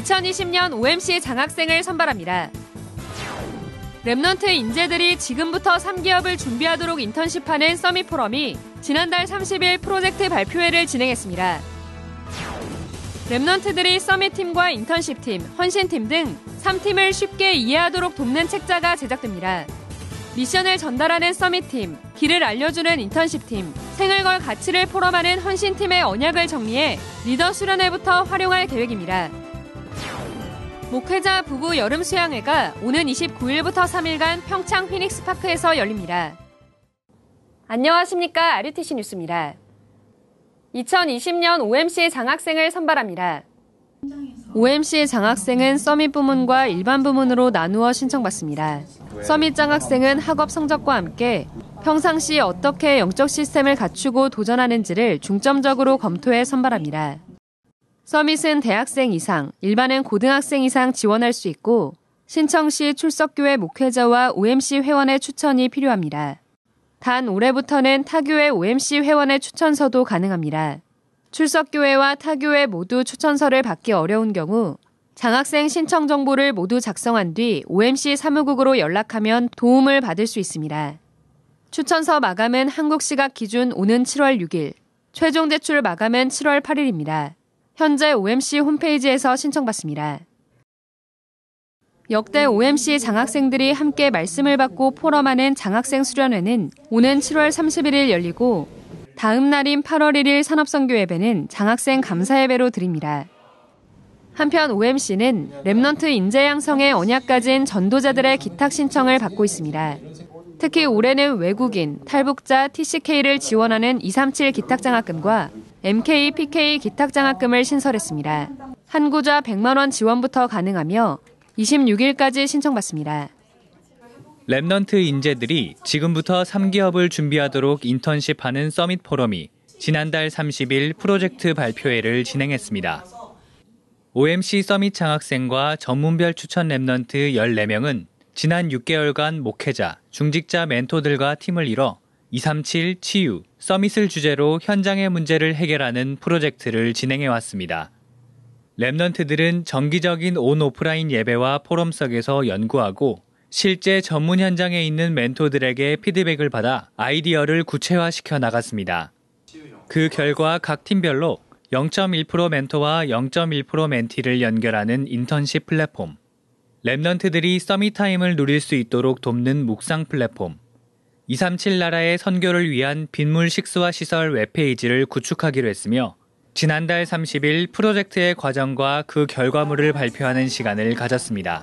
2020년 OMC 장학생을 선발합니다. Remnant 인재들이 지금부터 3기업을 준비하도록 인턴십하는 Summit 포럼이 지난달 30일 프로젝트 발표회를 진행했습니다. Remnant들이 Summit팀과 인턴십팀, 헌신팀 등 3팀을 쉽게 이해하도록 돕는 책자가 제작됩니다. 미션을 전달하는 Summit팀, 길을 알려주는 인턴십팀, 생을 걸 가치를 포럼하는 헌신팀의 언약을 정리해 리더 수련회부터 활용할 계획입니다. 목회자 부부 여름 수양회가 오는 29일부터 3일간 평창 피닉스 파크에서 열립니다. 안녕하십니까. RUTC 뉴스입니다. 2020년 OMC 장학생을 선발합니다. OMC 장학생은 서밋 부문과 일반 부문으로 나누어 신청받습니다. 서밋 장학생은 학업 성적과 함께 평상시 어떻게 영적 시스템을 갖추고 도전하는지를 중점적으로 검토해 선발합니다. 서밋은 대학생 이상, 일반은 고등학생 이상 지원할 수 있고 신청 시 출석교회 목회자와 OMC 회원의 추천이 필요합니다. 단 올해부터는 타교회 OMC 회원의 추천서도 가능합니다. 출석교회와 타교회 모두 추천서를 받기 어려운 경우 장학생 신청 정보를 모두 작성한 뒤 OMC 사무국으로 연락하면 도움을 받을 수 있습니다. 추천서 마감은 한국 시각 기준 오는 7월 6일, 최종 제출 마감은 7월 8일입니다. 현재 OMC 홈페이지에서 신청받습니다. 역대 OMC 장학생들이 함께 말씀을 받고 포럼하는 장학생 수련회는 오는 7월 31일 열리고 다음 날인 8월 1일 산업선교 예배는 장학생 감사 예배로 드립니다. 한편 OMC는 Remnant 인재 양성에 언약 가진 전도자들의 기탁 신청을 받고 있습니다. 특히 올해는 외국인, 탈북자, TCK를 지원하는 237 기탁장학금과 MK, PK 기탁장학금을 신설했습니다. 한 구좌 100만 원 지원부터 가능하며 26일까지 신청받습니다. Remnant 인재들이 지금부터 3기업을 준비하도록 인턴십하는 Summit 포럼이 지난달 30일 프로젝트 발표회를 진행했습니다. OMC Summit 장학생과 전문별 추천 Remnant 14명은 지난 6개월간 목회자, 중직자 멘토들과 팀을 이뤄 237 치유, 서밋을 주제로 현장의 문제를 해결하는 프로젝트를 진행해 왔습니다. 랩넌트들은 정기적인 온 오프라인 예배와 포럼석에서 연구하고 실제 전문 현장에 있는 멘토들에게 피드백을 받아 아이디어를 구체화시켜 나갔습니다. 그 결과 각 팀별로 0.1% 멘토와 0.1% 멘티를 연결하는 인턴십 플랫폼, Remnant들이 Summit Time을 누릴 수 있도록 돕는 묵상 플랫폼, 237 나라의 선교를 위한 빗물 식수화 시설 웹페이지를 구축하기로 했으며 지난달 30일 프로젝트의 과정과 그 결과물을 발표하는 시간을 가졌습니다.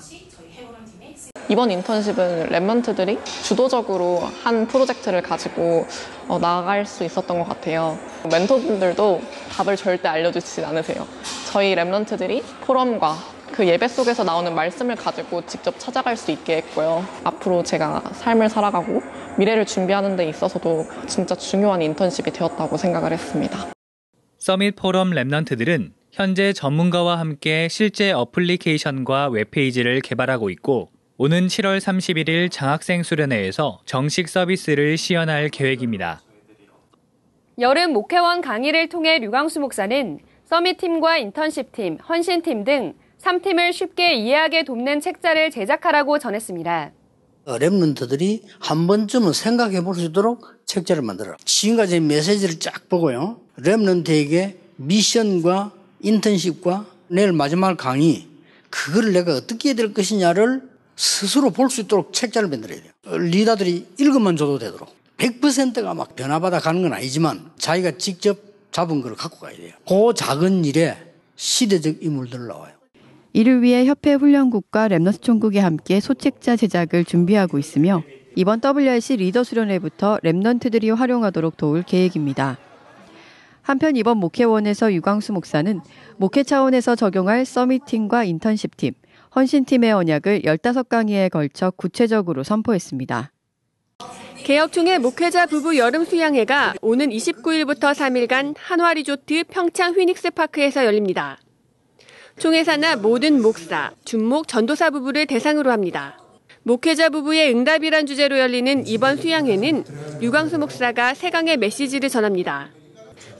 이번 인턴십은 Remnant들이 주도적으로 한 프로젝트를 가지고 어, 나아갈 수 있었던 것 같아요. 멘토분들도 답을 절대 알려주지 않으세요. 저희 랩런트들이 포럼과 그 예배 속에서 나오는 말씀을 가지고 직접 찾아갈 수 있게 했고요. 앞으로 제가 삶을 살아가고 미래를 준비하는 데 있어서도 진짜 중요한 인턴십이 되었다고 생각을 했습니다. 서밋 포럼 랩런트들은 현재 전문가와 함께 실제 어플리케이션과 웹페이지를 개발하고 있고 오는 7월 31일 장학생 수련회에서 정식 서비스를 시연할 계획입니다. 여름 목회원 강의를 통해 류광수 목사는 서밋팀과 인턴십팀, 헌신팀 등 3팀을 쉽게 이해하게 돕는 책자를 제작하라고 전했습니다. 랩런트들이 한 번쯤은 생각해 볼 수 있도록 책자를 만들어. 지금까지 메시지를 쫙 보고요. 랩런트에게 미션과 인턴십과 내일 마지막 강의, 그걸 내가 어떻게 해야 될 것이냐를 스스로 볼 수 있도록 책자를 만들어야 돼요. 리더들이 읽으면 줘도 되도록. 100%가 막 변화받아 가는 건 아니지만 자기가 직접 잡은 걸 갖고 가야 돼요. 그 작은 일에 시대적 인물들 나와요. 이를 위해 협회 훈련국과 Remnant 총국이 함께 소책자 제작을 준비하고 있으며 이번 WRC 리더 수련회부터 Remnant들이 활용하도록 도울 계획입니다. 한편 이번 목회원에서 유광수 목사는 목회 차원에서 적용할 Summit팀과 인턴십팀, 헌신팀의 언약을 15강의에 걸쳐 구체적으로 선포했습니다. 개혁총회 목회자 부부 여름 수양회가 오는 29일부터 3일간 한화 리조트 평창 휘닉스 파크에서 열립니다. 총회사나 모든 목사, 준목 전도사 부부를 대상으로 합니다. 목회자 부부의 응답이란 주제로 열리는 이번 수양회는 유광수 목사가 세강의 메시지를 전합니다.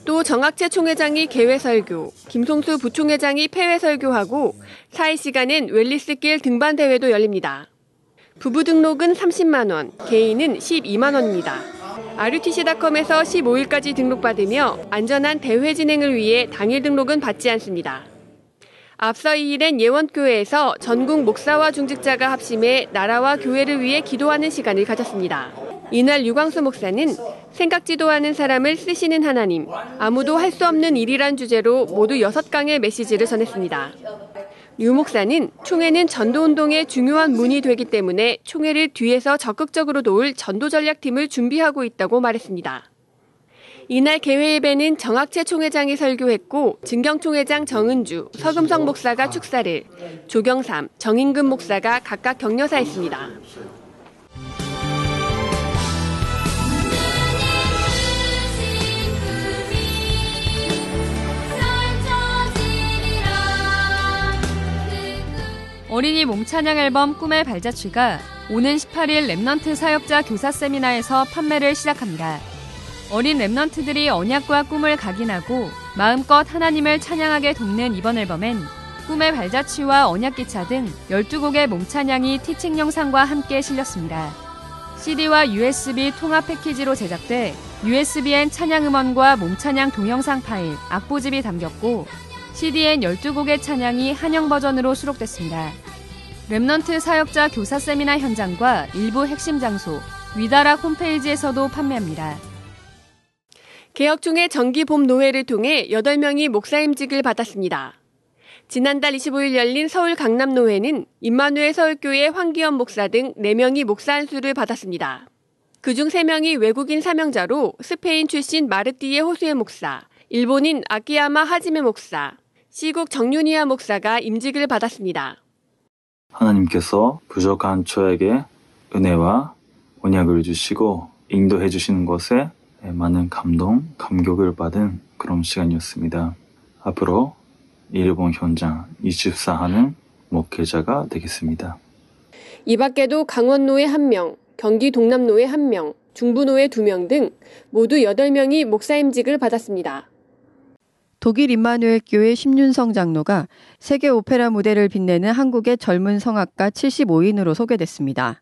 또 정학채 총회장이 개회 설교, 김송수 부총회장이 폐회 설교하고 사회 시간엔 웰리스길 등반 대회도 열립니다. 부부 등록은 30만 원, 개인은 12만 원입니다. RUTC.com에서 15일까지 등록받으며 안전한 대회 진행을 위해 당일 등록은 받지 않습니다. 앞서 2일엔 예원교회에서 전국 목사와 중직자가 합심해 나라와 교회를 위해 기도하는 시간을 가졌습니다. 이날 유광수 목사는 생각지도 않은 사람을 쓰시는 하나님, 아무도 할 수 없는 일이란 주제로 모두 6강의 메시지를 전했습니다. 유 목사는 총회는 전도운동의 중요한 문이 되기 때문에 총회를 뒤에서 적극적으로 도울 전도 전략팀을 준비하고 있다고 말했습니다. 이날 개회 예배는 정학채 총회장이 설교했고 진경 총회장 정은주, 서금성 목사가 축사를, 조경삼, 정인금 목사가 각각 격려사했습니다. 어린이 몸찬양 앨범 꿈의 발자취가 오는 18일 Remnant 사역자 교사 세미나에서 판매를 시작합니다. 어린 Remnant들이 언약과 꿈을 각인하고 마음껏 하나님을 찬양하게 돕는 이번 앨범엔 꿈의 발자취와 언약기차 등 12곡의 몸찬양이 teaching 영상과 함께 실렸습니다. CD와 USB 통합 패키지로 제작돼 USB엔 찬양 음원과 몸찬양 동영상 파일, 악보집이 담겼고 CD엔 12곡의 찬양이 한영 버전으로 수록됐습니다. Remnant 사역자 교사 세미나 현장과 일부 핵심 장소, 위다락 홈페이지에서도 판매합니다. 개혁 총회 정기 봄 노회를 통해 8명이 목사임직을 받았습니다. 지난달 25일 열린 서울 강남노회는 임마누엘 서울교회 황기현 목사 등 4명이 목사 안수를 받았습니다. 그중 3명이 외국인 사명자로 스페인 출신 마르띠에 호수의 목사, 일본인 아키야마 하지메 목사, 시국 정윤이야 목사가 임직을 받았습니다. 하나님께서 부족한 저에게 은혜와 언약을 주시고 인도해 주시는 것에 많은 감동, 감격을 받은 그런 시간이었습니다. 앞으로 일본 현장 24하는 목회자가 되겠습니다. 이 밖에도 강원노회 1명, 경기 동남노회 1명, 중부노회 2명 등 모두 8명이 목사임직을 받았습니다. 독일 임마누엘 교회 심윤성 장로가 세계 오페라 무대를 빛내는 한국의 젊은 성악가 75인으로 소개됐습니다.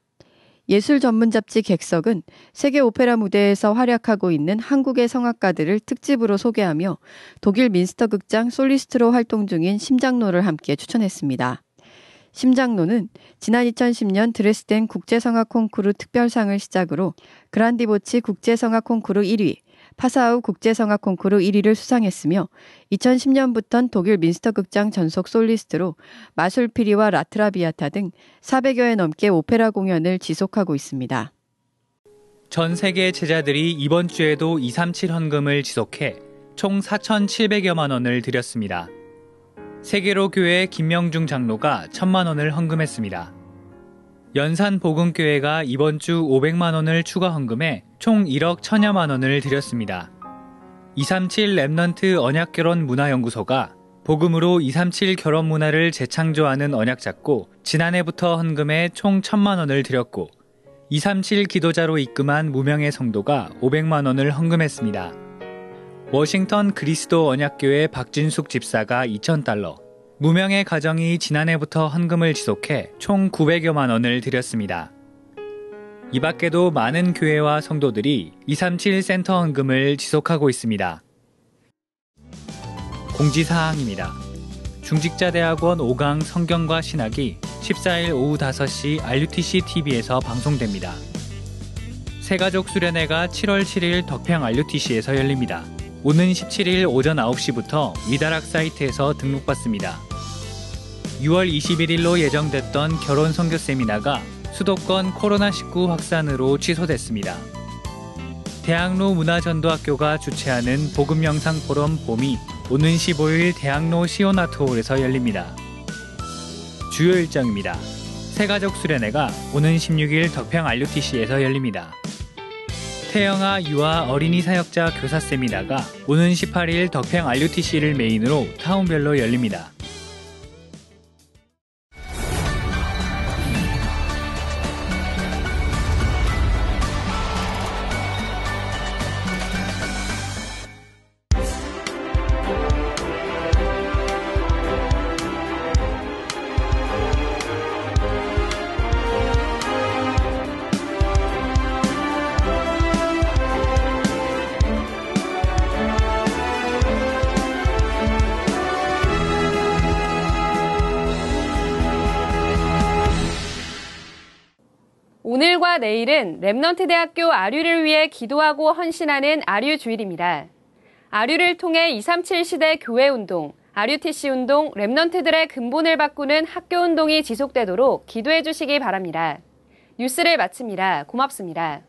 예술 전문 잡지 객석은 세계 오페라 무대에서 활약하고 있는 한국의 성악가들을 특집으로 소개하며 독일 민스터 극장 솔리스트로 활동 중인 심장로를 함께 추천했습니다. 심장로는 지난 2010년 드레스덴 국제성악 콩쿠르 특별상을 시작으로 그란디보치 국제성악 콩쿠르 1위, 파사우 국제성악 콩쿠르 1위를 수상했으며 2010년부턴 독일 민스터 극장 전속 솔리스트로 마술피리와 라트라비아타 등 400여회 넘게 오페라 공연을 지속하고 있습니다. 전 세계 제자들이 이번 주에도 237 헌금을 지속해 총 4,700여만 원을 드렸습니다. 세계로 교회 김명중 장로가 1천만 원을 헌금했습니다. 연산 복음교회가 이번 주 500만 원을 추가 헌금해 총 1억 1천여만 원을 드렸습니다. 237 Remnant 언약결혼 문화연구소가 복음으로 237 결혼 문화를 재창조하는 언약 잡고 지난해부터 헌금해 총 1천만 원을 드렸고 237 기도자로 입금한 무명의 성도가 500만 원을 헌금했습니다. 워싱턴 그리스도 언약교회 박진숙 집사가 2,000달러, 무명의 가정이 지난해부터 헌금을 지속해 총 900여만 원을 드렸습니다. 이 밖에도 많은 교회와 성도들이 237 센터 헌금을 지속하고 있습니다. 공지사항입니다. 중직자대학원 5강 성경과 신학이 14일 오후 5시 RUTC TV에서 방송됩니다. 새가족 수련회가 7월 7일 덕평 RUTC에서 열립니다. 오는 17일 오전 9시부터 위다락 사이트에서 등록받습니다. 6월 21일로 예정됐던 결혼 선교 세미나가 수도권 코로나19 확산으로 취소됐습니다. 대학로 문화전도학교가 주최하는 복음 영상 포럼 봄이 오는 15일 대학로 시오나트홀에서 열립니다. 주요 일정입니다. 새가족 수련회가 오는 16일 덕평 RUTC에서 열립니다. 태영아 유아 어린이 사역자 교사 세미나가 오는 18일 덕평 RUTC를 메인으로 타운별로 열립니다. 내일은 Remnant 대학교 RU를 위해 기도하고 헌신하는 RU 주일입니다. RU를 통해 237 시대 교회 운동, RUTC 운동, Remnant들의 근본을 바꾸는 학교 운동이 지속되도록 기도해 주시기 바랍니다. 뉴스를 마칩니다. 고맙습니다.